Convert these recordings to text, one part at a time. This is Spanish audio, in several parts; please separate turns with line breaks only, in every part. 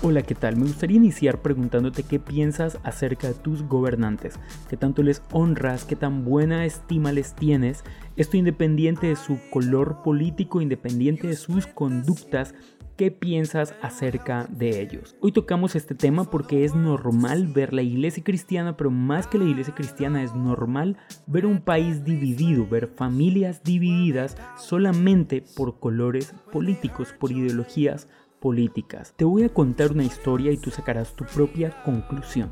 Hola, ¿qué tal? Me gustaría iniciar preguntándote qué piensas acerca de tus gobernantes, qué tanto les honras, qué tan buena estima les tienes, esto independiente de su color político, independiente de sus conductas, qué piensas acerca de ellos. Hoy tocamos este tema porque es normal ver la iglesia cristiana, pero más que la iglesia cristiana es normal ver un país dividido, ver familias divididas solamente por colores políticos, por ideologías políticas. Te voy a contar una historia y tú sacarás tu propia conclusión.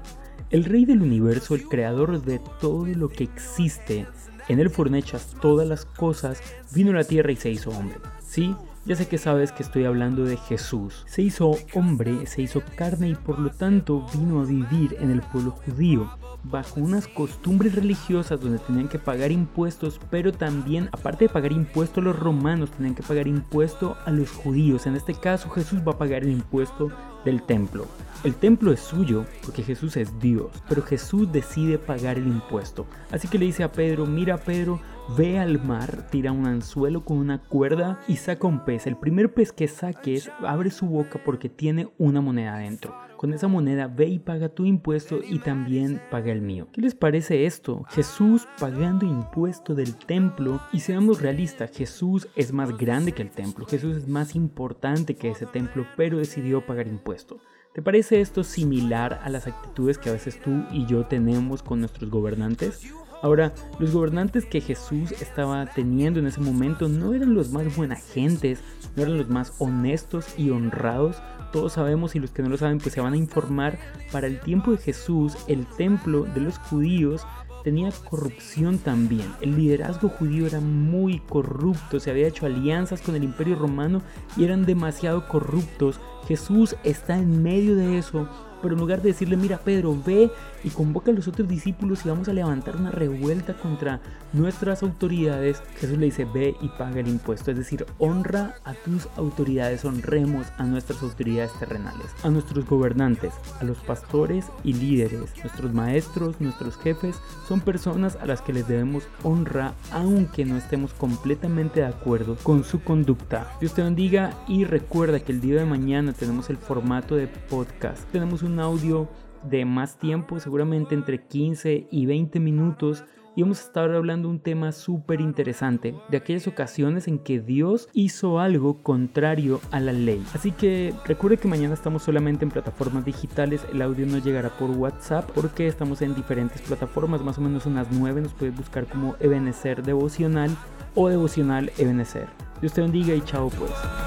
El rey del universo, el creador de todo lo que existe, en él fueron hechas todas las cosas, vino a la tierra y se hizo hombre. Sí, ya sé que sabes que estoy hablando de Jesús. Se hizo hombre, se hizo carne y por lo tanto vino a vivir en el pueblo judío bajo unas costumbres religiosas donde tenían que pagar impuestos, pero también, aparte de pagar impuestos los romanos, tenían que pagar impuesto a los judíos. En este caso, Jesús va a pagar el impuesto del templo. El templo es suyo porque Jesús es Dios, pero Jesús decide pagar el impuesto. Así que le dice a Pedro, mira Pedro, ve al mar, tira un anzuelo con una cuerda y saca un pez. El primer pez que saques abre su boca porque tiene una moneda dentro. Con esa moneda ve y paga tu impuesto y también paga el mío. ¿Qué les parece esto? Jesús pagando impuesto del templo y seamos realistas, Jesús es más grande que el templo, Jesús es más importante que ese templo, pero decidió pagar impuesto. ¿Te parece esto similar a las actitudes que a veces tú y yo tenemos con nuestros gobernantes? Ahora, los gobernantes que Jesús estaba teniendo en ese momento no eran los más buena gentes, no eran los más honestos y honrados. Todos sabemos y los que no lo saben pues se van a informar. Para el tiempo de Jesús, el templo de los judíos tenía corrupción también. El liderazgo judío era muy corrupto, se había hecho alianzas con el imperio romano y eran demasiado corruptos. Jesús está en medio de eso pero en lugar de decirle, mira Pedro, ve y convoca a los otros discípulos y vamos a levantar una revuelta contra nuestras autoridades, Jesús le dice, ve y paga el impuesto. Es decir, honra a tus autoridades, honremos a nuestras autoridades terrenales, a nuestros gobernantes, a los pastores y líderes, nuestros maestros, nuestros jefes, son personas a las que les debemos honra aunque no estemos completamente de acuerdo con su conducta. Dios te bendiga y recuerda que el día de mañana tenemos el formato de podcast. Tenemos un audio de más tiempo, seguramente entre 15 y 20 minutos. Y vamos a estar hablando un tema súper interesante, de aquellas ocasiones en que Dios hizo algo contrario a la ley. Así que recuerde que mañana estamos solamente en plataformas digitales, el audio no llegará por WhatsApp porque estamos en diferentes plataformas, más o menos unas 9, nos puedes buscar como Ebenecer Devocional o Devocional Ebenecer. Dios te bendiga y chao pues.